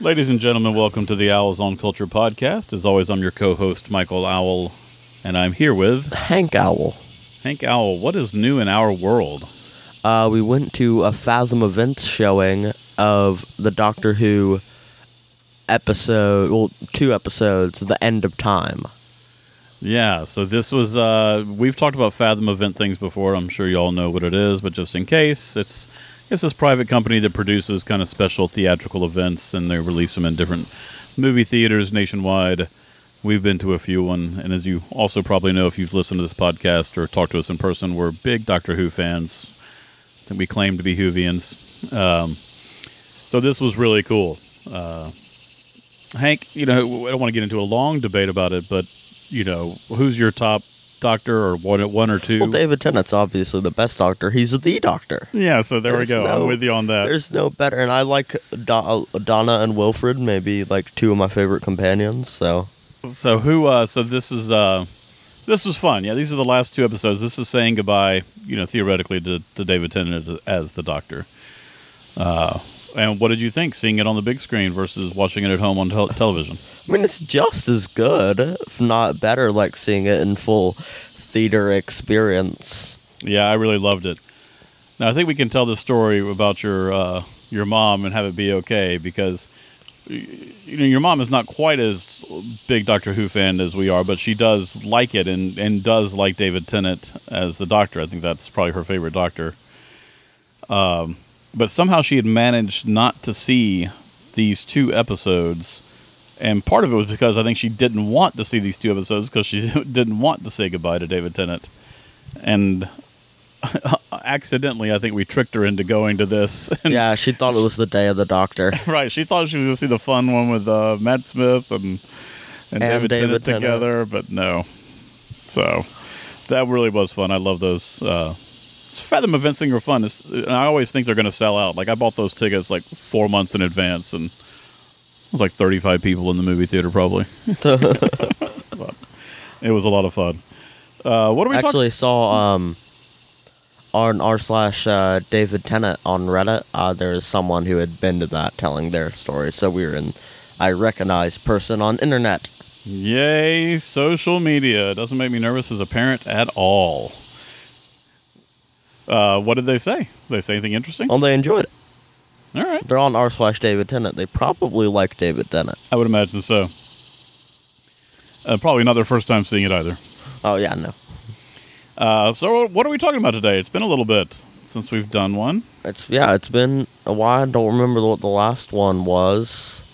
Ladies and gentlemen, welcome to the Owls on Culture podcast. As always, I'm your co-host Michael Owl, and I'm here with Hank Owl. Hank Owl. What is new in our world? Uh, we went to a Fathom Events showing of the Doctor Who episode, well, two episodes, The End of Time. Yeah, so this was uh, we've talked about Fathom event things before. I'm sure you all know what it is, but just in case, it's it's this private company that produces kind of special theatrical events, and they release them in different movie theaters nationwide. We've been to a few one, and as you also probably know, if you've listened to this podcast or talked to us in person, we're big Doctor Who fans. Think we claim to be Whovians. Um, so this was really cool. Uh, Hank, you know, I don't want to get into a long debate about it, but you know, who's your top doctor or one, one or two? Well, David Tennant's obviously the best Doctor. He's the Doctor. yeah, so there There's we go. no- I'm with you on that. There's no better, and I like Do- Donna and Wilfred, maybe like two of my favorite companions. So So who? Uh, so this is uh, this was fun. Yeah, these are the last two episodes. This is saying goodbye, you know, theoretically to, to David Tennant as- as the Doctor. Uh, and what did you think seeing it on the big screen versus watching it at home on tel- television? I mean, it's just as good, if not better, like seeing it in full theater experience. Yeah, I really loved it. Now I think we can tell the story about your uh, your mom and have it be okay because you know your mom is not quite as big Doctor Who fan as we are, but she does like it and and does like David Tennant as the Doctor. I think that's probably her favorite Doctor. Um, but somehow she had managed not to see these two episodes, and part of it was because I think she didn't want to see these two episodes because she didn't want to say goodbye to David Tennant, and accidentally, I think we tricked her into going to this. And, Yeah, she thought it was the day of the Doctor. right. She thought she was going to see the fun one with uh, Matt Smith and and, David, David Tennant, Tennant. together, but no. So that really was fun. I love those. Uh, Fathom events thing are fun. It's, and I always think they're going to sell out. Like I bought those tickets like four months in advance, and it was like thirty-five people in the movie theater probably. It was a lot of fun. Uh, what are we? Actually, saw um on r slash uh, David Tennant on Reddit. Uh, there is someone who had been to that telling their story. So we were in. I recognize person on internet. Yay, social media. Doesn't make me nervous as a parent at all. Uh, what did they say? Did they say anything interesting? Oh, they enjoyed it. All right. They're on r slash David Tennant. They probably like David Tennant. I would imagine so. Uh, probably not their first time seeing it either. Oh yeah, no. Uh, so, what are we talking about today? It's been a little bit since we've done one. It's yeah, it's been a while. I don't remember what the last one was.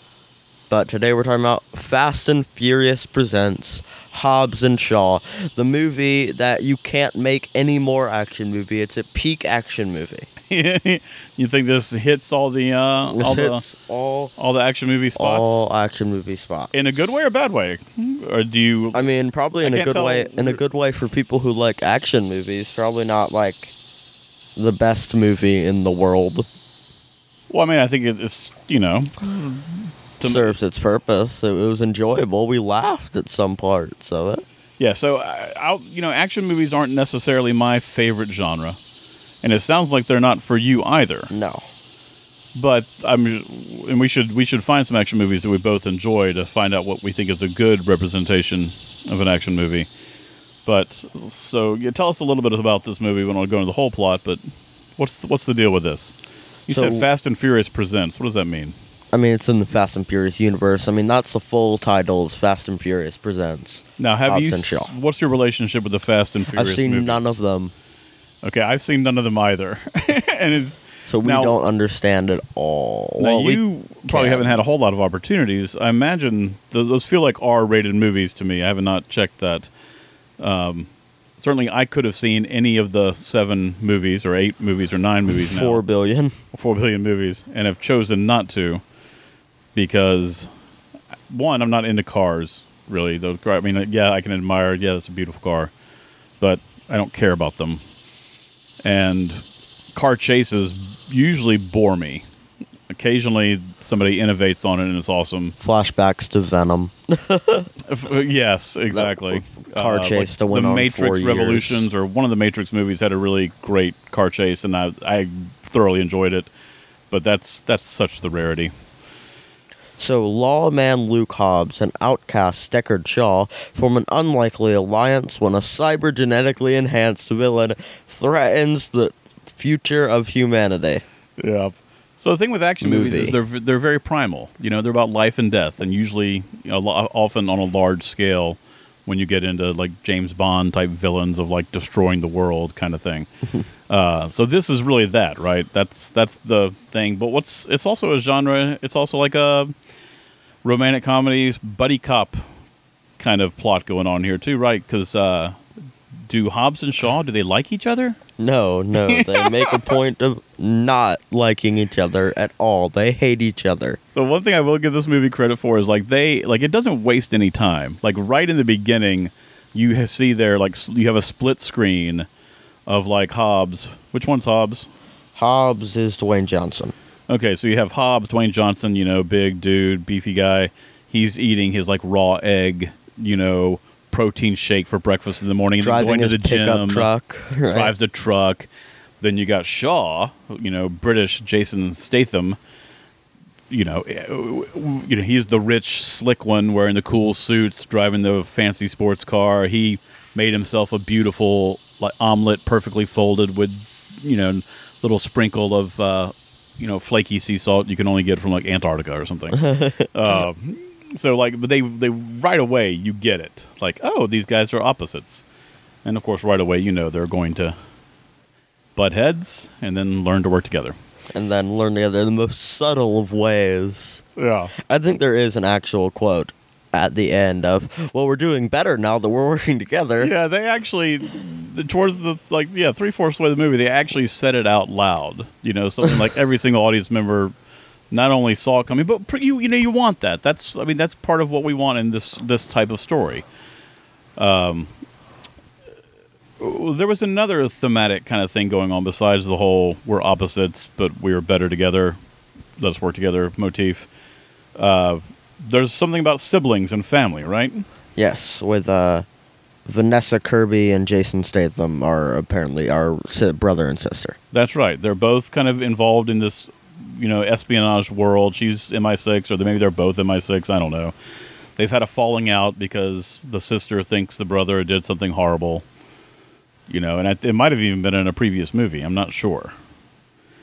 But today we're talking about Fast and Furious presents Hobbs and Shaw, the movie that you can't make any more action movie. It's a peak action movie. you think this hits all the uh, all This the all all the action movie spots all action movie spots. in a good way or bad way? Or do you? I mean, probably in a can't good tell- way. In a good way for people who like action movies. Probably not like the best movie in the world. well, I mean, I think it's you know. Serves its purpose. It was enjoyable. We laughed at some parts of it. Yeah, so I, I'll, you know, action movies aren't necessarily my favorite genre, and it sounds like they're not for you either. No. But I'm, and we should we should find some action movies that we both enjoy to find out what we think is a good representation of an action movie. But so, yeah, tell us a little bit about this movie. We don't want to go into the whole plot, but what's the, what's the deal with this? You said Fast and Furious presents. What does that mean? I mean, it's in the Fast and Furious universe. I mean, that's the full title is Fast and Furious Presents. Now, have Hobbs you? and Shaw. What's your relationship with the Fast and Furious? I've seen movies? none of them, Okay, I've seen none of them either, and it's so we Now- don't understand at all. Now Well, we you probably can. haven't had a whole lot of opportunities. I imagine th- those feel like R-rated movies to me. I have not checked that. Um, certainly, I could have seen any of the seven movies, or eight movies, or nine movies now, four billion. four billion movies, and have chosen not to because one, I'm not into cars really. Those, I mean, yeah, I can admire. Yeah, it's a beautiful car, but I don't care about them. And car chases usually bore me. Occasionally, somebody innovates on it and it's awesome. Flashbacks to Venom. Uh, yes, exactly. car chase to win the Matrix four years. Revolutions or one of the Matrix movies had a really great car chase, and I I thoroughly enjoyed it. But that's that's such the rarity. So, lawman Luke Hobbs and outcast Deckard Shaw form an unlikely alliance when a cybergenetically enhanced villain threatens the future of humanity. Yeah. So the thing with action movies is they're they're very primal. You know, they're about life and death, and usually, you know, lo- often on a large scale. When you get into like James Bond type villains of like destroying the world kind of thing, uh, so this is really that, right? That's that's the thing. But what's it's also a genre. It's also like a romantic comedies, buddy cop kind of plot going on here too, right? Because uh, do Hobbs and Shaw do they like each other? No, no, they make a point of not liking each other at all. They hate each other. The one thing I will give this movie credit for is like they like it doesn't waste any time. Like right in the beginning, you see there like you have a split screen of like Hobbs. Which one's Hobbs? Hobbs is Dwayne Johnson. Okay, so you have Hobbs, Dwayne Johnson, you know, big dude, beefy guy. He's eating his like raw egg, you know, protein shake for breakfast in the morning, and then Driving going to the pickup gym. truck. right? drives the truck. Then you got Shaw, you know, British Jason Statham. You know, eh, you know he's the rich, slick one wearing the cool suits, driving the fancy sports car. He made himself a beautiful like omelet, perfectly folded with, you know, little sprinkle of, uh, you know, flaky sea salt you can only get from like Antarctica or something. uh, so like, but they they right away you get it. Like, oh, these guys are opposites, and of course, right away you know they're going to butt heads and then learn to work together. and then learn together in the most subtle of ways. Yeah. I think there is an actual quote at the end of, "Well, we're doing better now that we're working together." Yeah, they actually towards the like yeah three fourths way of the movie they actually said it out loud. You know, something like every single audience member not only saw it coming, but you you know you want that. That's I mean that's part of what we want in this this type of story. Um, there was another thematic kind of thing going on besides the whole we're opposites but we're better together. Let's work together motif. Uh, there's something about siblings and family, right? Yes, with uh, Vanessa Kirby and Jason Statham are apparently our si- brother and sister. That's right. They're both kind of involved in this, you know, espionage world. She's MI6, or maybe they're both MI6. I don't know. They've had a falling out because the sister thinks the brother did something horrible. You know, and it might have even been in a previous movie. I'm not sure.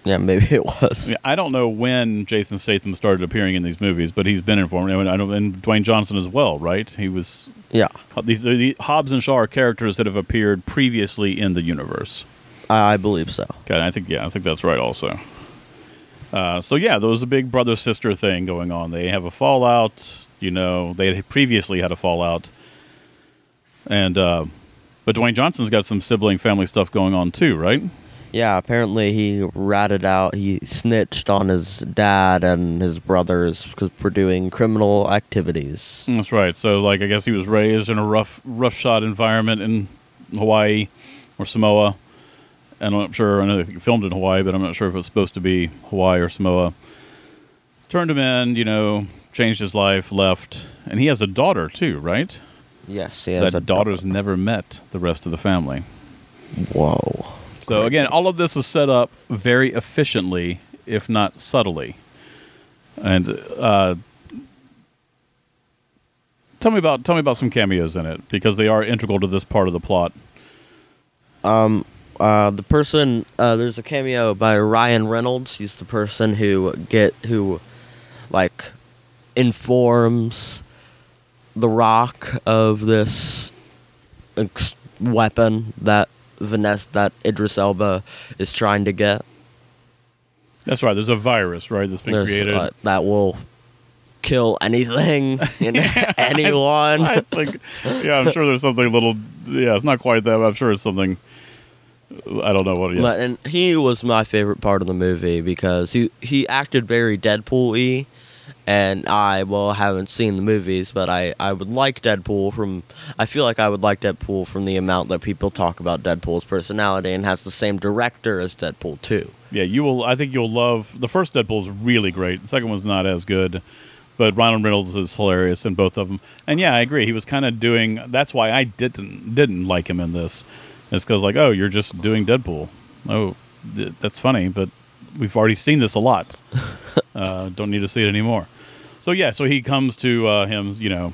Yeah, maybe it was. I, mean, I don't know when Jason Statham started appearing in these movies, but he's been informed. And I don't, and Dwayne Johnson as well, right? He was Yeah, these the, Hobbs and Shaw are characters that have appeared previously in the universe. I, I believe so. Okay, I think yeah, I think that's right. Also, uh, so yeah, there was a big brother sister thing going on. They have a fallout. You know, they had previously had a fallout, and uh, but Dwayne Johnson's got some sibling family stuff going on too, right? Yeah, apparently he ratted out, he snitched on his dad and his brothers because for doing criminal activities. Mm, that's right. So like, I guess he was raised in a rough, rough shot environment in Hawaii or Samoa, and I'm not sure. I know they filmed in Hawaii, but I'm not sure if it's supposed to be Hawaii or Samoa. Turned him in, you know, changed his life, left, and he has a daughter too, right? Yes, he has that a daughter's never met the rest of the family. Whoa. So again, all of this is set up very efficiently, if not subtly. And uh, tell me about tell me about some cameos in it because they are integral to this part of the plot. Um, uh, the person, uh, there's a cameo by Ryan Reynolds. He's the person who get who, like, informs the Rock of this ex- weapon that Vanessa, that Idris Elba is trying to get. That's right. There's a virus, right, that's been There's, created. uh, that will kill anything and anyone. I think, yeah, I'm sure there's something a little. Yeah, it's not quite that. But I'm sure it's something. I don't know what. Yeah. But and he was my favorite part of the movie because he he acted very Deadpool-y, and I well haven't seen the movies, but I I would like Deadpool from I feel like I would like Deadpool from the amount that people talk about Deadpool's personality and has the same director as Deadpool too. Yeah, you will. I think you'll love the first Deadpool is really great. The second one's not as good, but Ryan Reynolds is hilarious in both of them. And yeah, I agree. He was kind of doing. That's why I didn't didn't like him in this. It's because like, oh, you're just doing Deadpool. Oh, th- that's funny, but we've already seen this a lot. uh, don't need to see it anymore. So yeah, so he comes to uh, him, you know,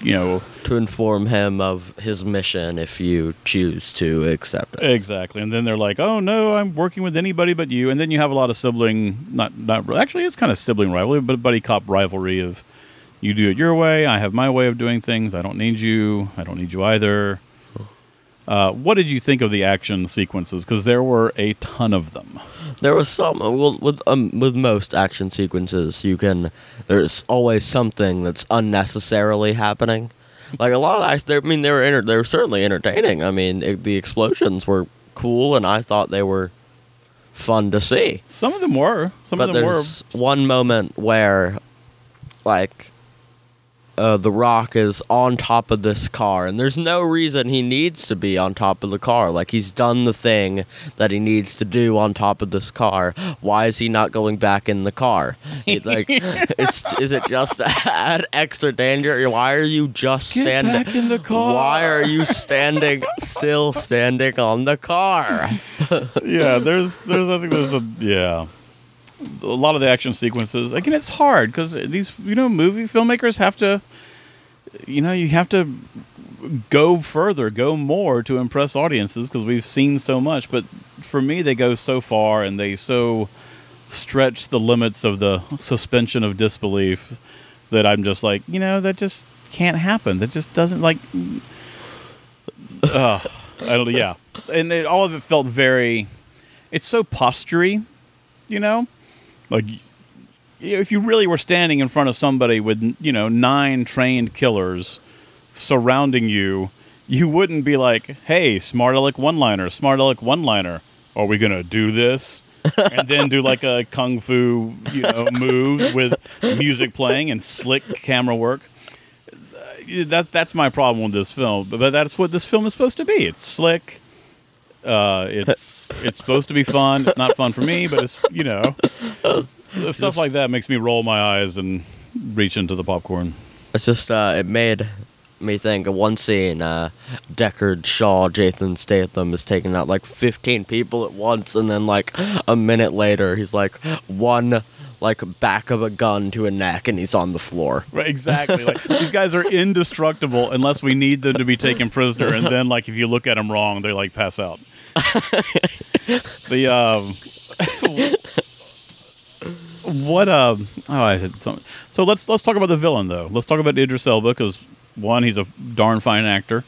you know, To inform him of his mission if you choose to accept it. exactly. And then they're like, "Oh no, I'm working with anybody but you." And then you have a lot of sibling, not not actually, it's kind of sibling rivalry, but buddy cop rivalry of you do it your way, I have my way of doing things. I don't need you. I don't need you either. Uh, what did you think of the action sequences? Because there were a ton of them. There was some well, with um, with most action sequences, you can there's always something that's unnecessarily happening. Like a lot of I mean, they were enter- they were certainly entertaining. I mean, it, the explosions were cool, and I thought they were fun to see. Some of them were. Some but of them were. there's one moment where, like, uh, the Rock is on top of this car, and there's no reason he needs to be on top of the car. Like he's done the thing that he needs to do on top of this car. Why is he not going back in the car? It's like, it's is it just to add extra danger? Why are you just Get standing? back in the car. Why are you standing still standing on the car? yeah, there's there's I think there's a yeah. A lot of the action sequences. Again, it's hard because these you know movie filmmakers have to, you know, you have to go further, go more to impress audiences because we've seen so much. But for me, they go so far and they so stretch the limits of the suspension of disbelief that I'm just like, you know, that just can't happen. That just doesn't like. Uh, I don't. Yeah, and it, all of it felt very. It's so postury, you know, like if you really were standing in front of somebody with you know nine trained killers surrounding you, you wouldn't be like, "Hey, smart aleck one liner, smart aleck one liner. Are we gonna do this?" and then do like a kung fu, you know, move with music playing and slick camera work that that's my problem with this film. But that's what this film is supposed to be. It's slick. Uh, it's it's supposed to be fun. It's not fun for me, but it's you know, stuff like that makes me roll my eyes and reach into the popcorn. It's just uh, it made me think of one scene. Uh, Deckard Shaw, Jason Statham is taking out like 15 people at once, and then like a minute later, he's like one like back of a gun to a neck, and he's on the floor. Right, exactly. Like these guys are indestructible unless we need them to be taken prisoner, and then like if you look at them wrong, they like pass out. the um, what um, oh, I had so let's let's talk about the villain though. Let's talk about Idris Elba because one, he's a darn fine actor.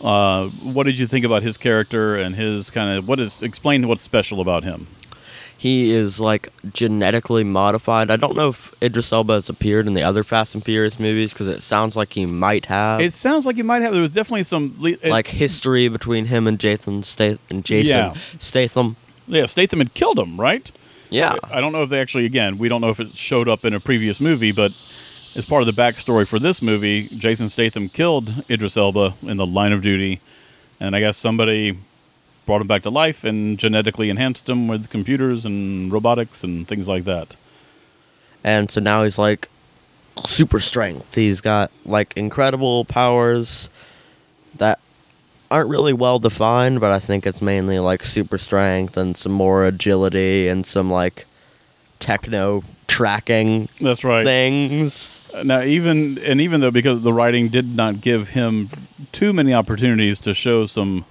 Uh, what did you think about his character and his kind of what is explain what's special about him? He is like genetically modified. I don't know if Idris Elba has appeared in the other Fast and Furious movies because it sounds like he might have. It sounds like he might have. There was definitely some le- it- like history between him and Jason Statham. And Jason Yeah. Statham. yeah, Statham had killed him, right? Yeah. I don't know if they actually, again, we don't know if it showed up in a previous movie, but as part of the backstory for this movie, Jason Statham killed Idris Elba in the line of duty, and I guess somebody brought him back to life and genetically enhanced him with computers and robotics and things like that. and so now he's like super strength. He's got like incredible powers that aren't really well defined, but I think it's mainly like super strength and some more agility and some like techno tracking That's right. things. Uh, now, even and even though because the writing did not give him too many opportunities to show some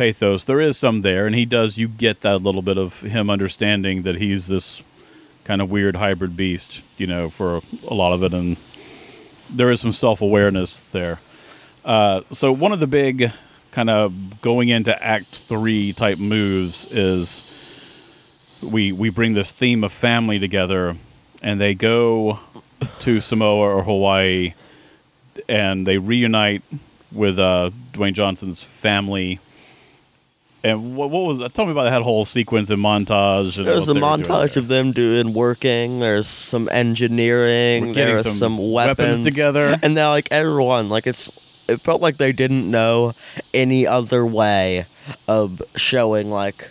pathos, there is some there, and he does. You get that little bit of him understanding that he's this kind of weird hybrid beast, you know, for a lot of it, and there is some self awareness there. Uh, so one of the big kind of going into Act Three type moves is we we bring this theme of family together, and they go to Samoa or Hawaii, and they reunite with uh, Dwayne Johnson's family. And what, what was that? Tell me about that whole sequence and montage. And There's a they were doing montage there. of them doing working. There's some engineering. There's some some, weapons weapons, together. and they're like everyone. Like it's. It felt like they didn't know any other way of showing like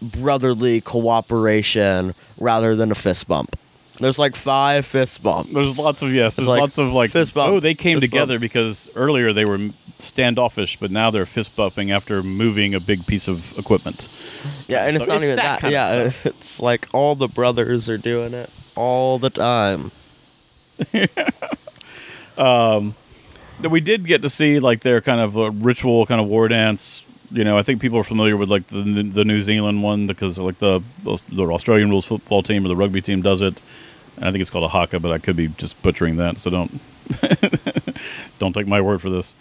brotherly cooperation rather than a fist bump. There's like five fist bumps. There's lots of yes. There's like lots of like fist bump, oh they came fist together bump. because earlier they were standoffish, but now they're fist bumping after moving a big piece of equipment. Yeah, and it's not it's even that that. kind of yeah, it's like all the brothers are doing it. all the time. we did get to see like their kind of uh, ritual kind of war dance. You know, I think people are familiar with like the the New Zealand one because like the the Australian rules football team or the rugby team does it. I think it's called a haka, but I could be just butchering that, so don't don't take my word for this.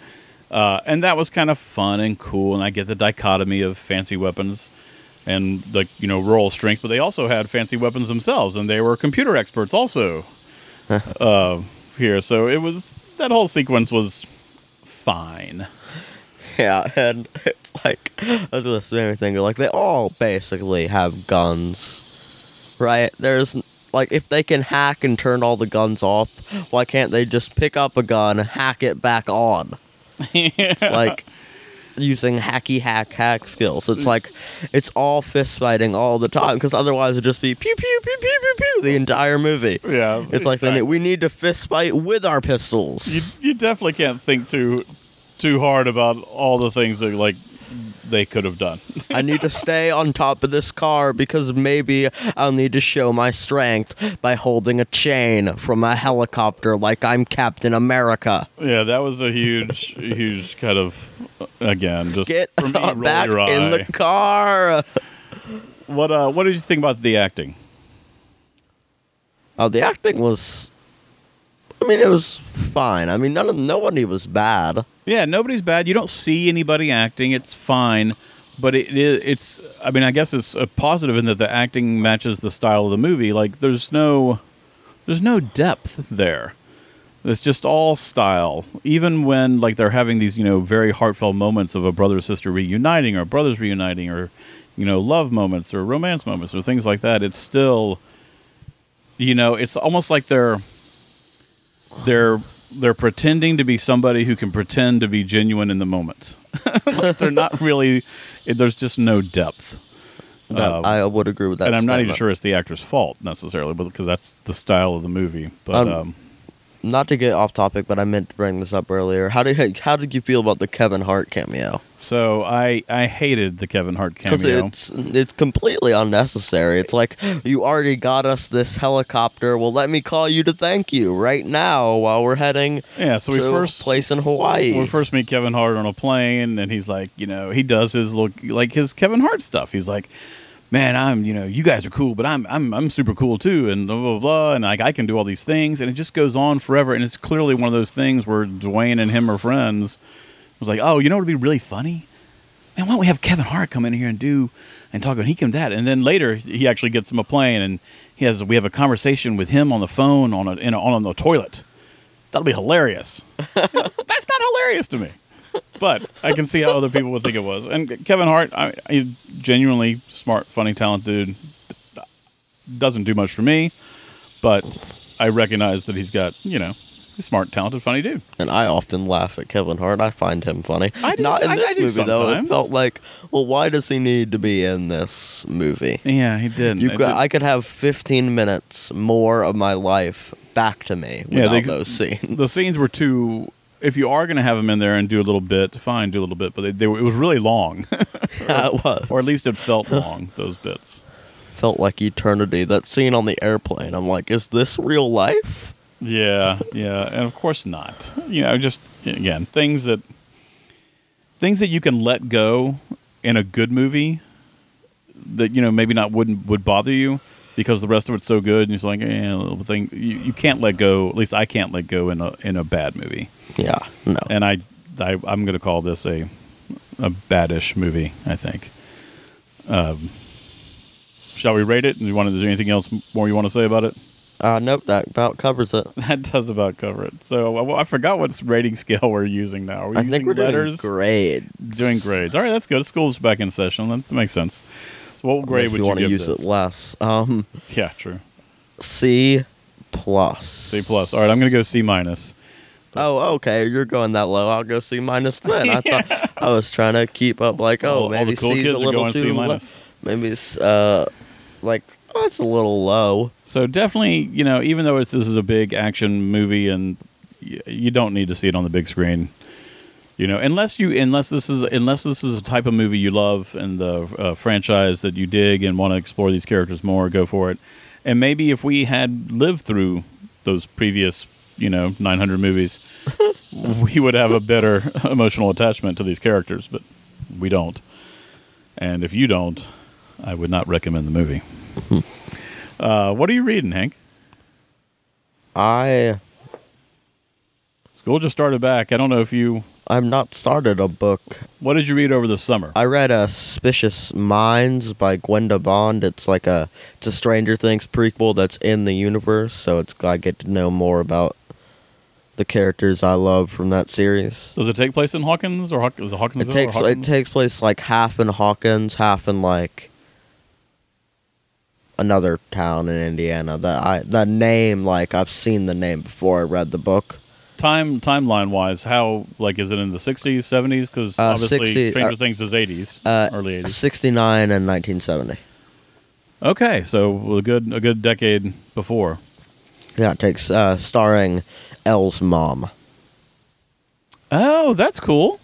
Uh, and that was kind of fun and cool, and I get the dichotomy of fancy weapons and like you know rural strength, but they also had fancy weapons themselves, and they were computer experts also uh, here. So it was that whole sequence was fine. Yeah, and it's like I was gonna say anything like they all basically have guns, right? There's like if they can hack and turn all the guns off, why can't they just pick up a gun, hack it back on? It's like using hacky hack hack skills. It's like it's all fist fighting all the time because otherwise it'd just be pew pew pew pew pew pew the entire movie. Yeah, It's like exactly. we need to fist fight with our pistols. you you definitely can't think too too hard about all the things that like they could have done. I need to stay on top of this car because maybe I'll need to show my strength by holding a chain from a helicopter like I'm Captain America. yeah, that was a huge huge kind of again just Get for me back your in the car. What uh what did you think about the acting? Oh, the acting was. I mean, it was fine. I mean, none of nobody was bad. Yeah, nobody's bad. You don't see anybody acting. It's fine, but it, it it's. I mean, I guess it's a positive in that the acting matches the style of the movie. Like, there's no, there's no depth there. It's just all style. Even when like they're having these, you know, very heartfelt moments of a brother sister reuniting or brothers reuniting or, you know, love moments or romance moments or things like that. It's still, you know, it's almost like they're they're they're pretending to be somebody who can pretend to be genuine in the moment. like they're not really. There's just no depth. Um, I would agree with that. and I'm not even sure it's the actor's fault necessarily, but because that's the style of the movie. But Um, um, Not to get off topic, but I meant to bring this up earlier. How did how did you feel about the Kevin Hart cameo? so I I hated the Kevin Hart cameo. it's it's completely unnecessary. It's like you already got us this helicopter. Well, let me call you to thank you right now while we're heading yeah, so we to first place in Hawaii. we first meet Kevin Hart on a plane, and he's like, you know, he does his look like his Kevin Hart stuff. He's like, man, I'm, you know, you guys are cool, but I'm, I'm, I'm super cool too, and blah blah blah, and like I can do all these things, and it just goes on forever, and it's clearly one of those things where Dwayne and him are friends. It was like, oh, you know what would be really funny? Man, why don't we have Kevin Hart come in here and do and talk about he can that, and then later he actually gets him a plane, and he has we have a conversation with him on the phone on a, in a on the toilet. That'll be hilarious. That's not hilarious to me. But I can see how other people would think it was. And Kevin Hart, I, he's genuinely smart, funny, talented. Doesn't do much for me, but I recognize that he's got, you know, smart, talented, funny dude. and I often laugh at Kevin Hart. I find him funny. I do- Not in I- this I movie though. It felt like, well, why does he need to be in this movie? Yeah, he did. You could, did- I could have 15 minutes more of my life back to me Yeah, without those scenes. the scenes were too. If you are going to have him in there and do a little bit, fine, do a little bit. But they, they were, it was really long, Yeah, it was. or at least it felt long. Those bits. felt like eternity. That scene on the airplane. I'm like, is this real life? Yeah, yeah, and of course not. You know, just again things that things that you can let go in a good movie that you know maybe not wouldn't would bother you because the rest of it's so good and it's like eh, a little thing you, you can't let go. At least I can't let go in a in a bad movie. Yeah, no. And I, I I'm going to call this a a badish movie. I think. Um, shall we rate it? Do you want? Is there anything else more you want to say about it? Uh, nope, that about covers it. That does about cover it. So well, I forgot what rating scale we're using now. Are we I using think we're letters? doing great. Doing grades. All right, that's good. School's back in session. That makes sense. What grade would you want to give use this? it less? Um, Yeah, true. C plus. C plus. All right, I'm going to go C minus. Oh, okay. You're going that low. I'll go C minus then. I thought I was trying to keep up. Like, oh, all, all maybe the cool C's a little too C low. Maybe it's uh, like oh, it's a little low. So definitely, you know, even though it's this is a big action movie and y- you don't need to see it on the big screen. You know, unless you unless this is unless this is a type of movie you love and the uh, franchise that you dig and want to explore these characters more, go for it. And maybe if we had lived through those previous, you know, 900 movies, we would have a better emotional attachment to these characters, but we don't. And if you don't, I would not recommend the movie. uh, what are you reading, Hank? I School just started back. I don't know if you. I've not started a book. What did you read over the summer? I read uh, Suspicious Minds by Gwenda Bond. It's like a it's a Stranger Things prequel that's in the universe, so it's I get to know more about the characters I love from that series. Does it take place in Hawkins or Haw- is it Hawkinsville? It takes or it takes place like half in Hawkins, half in like another town in Indiana. That I that name like I've seen the name before I read the book. Time timeline wise. How like is it in the 60s, 70s? Because Uh, obviously 60 Stranger uh, Things is 80s, Uh, early 80s. 69 and 1970. Okay, so a good a good decade before. Yeah, it takes uh, starring El's mom. Oh, that's cool.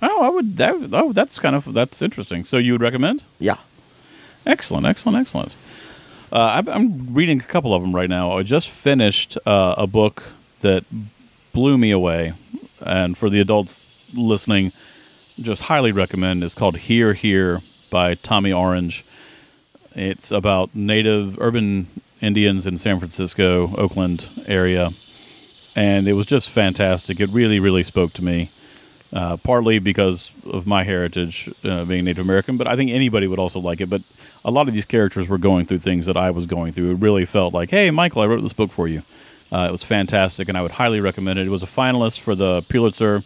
Oh, I would. That, oh, that's kind of that's interesting. So you would recommend? Yeah. Excellent, excellent, excellent. Uh, I'm, I'm reading a couple of them right now. I just finished uh, a book that blew me away, and for the adults listening, just highly recommend. It's called "There There" by Tommy Orange. It's about native urban Indians in San Francisco, Oakland area, and it was just fantastic. It really, really spoke to me. Uh, partly because of my heritage uh, being Native American, but I think anybody would also like it. But a lot of these characters were going through things that I was going through. It really felt like, hey, Michael, I wrote this book for you. Uh, it was fantastic, and I would highly recommend it. It was a finalist for the Pulitzer.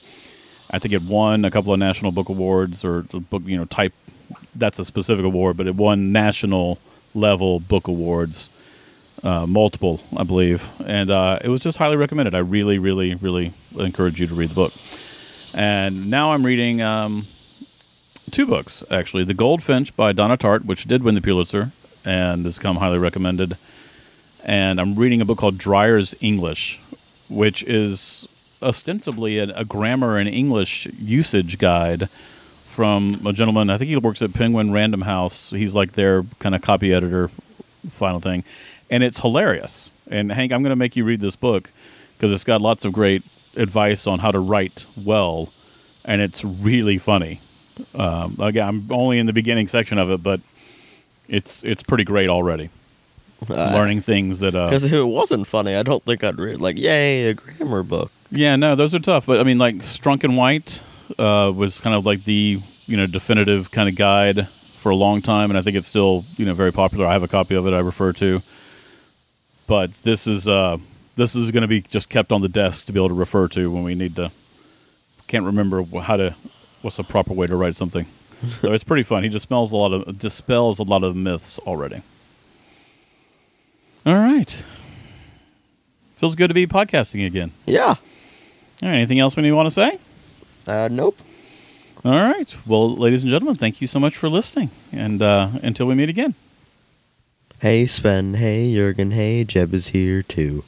I think it won a couple of national book awards or the book, you know, type. That's a specific award, but it won national level book awards, uh, multiple, I believe, and uh, it was just highly recommended. I really, really, really encourage you to read the book. And now I'm reading um, two books actually: The Goldfinch by Donna Tartt, which did win the Pulitzer and has come highly recommended. And I'm reading a book called Dreyer's English, which is ostensibly a, a grammar and English usage guide from a gentleman. I think he works at Penguin Random House. He's like their kind of copy editor, final thing, and it's hilarious. And Hank, I'm going to make you read this book because it's got lots of great advice on how to write well, and it's really funny. Um, again, I'm only in the beginning section of it, but it's it's pretty great already. Learning things that uh, Because if it wasn't funny, I don't think I'd read. Like, yay, a grammar book. Yeah, no, those are tough. But I mean, like Strunk and White uh, was kind of like the you know definitive kind of guide for a long time, and I think it's still you know very popular. I have a copy of it I refer to. But this is uh, this is going to be just kept on the desk to be able to refer to when we need to. Can't remember how to what's the proper way to write something. so it's pretty fun. He dispels a lot of dispels a lot of myths already. All right. Feels good to be podcasting again. Yeah. All right, anything else we want to say? Uh, nope. All right. Well, ladies and gentlemen, thank you so much for listening. And uh, until we meet again. Hey, Sven. Hey, Jurgen. Hey, Jeb is here too.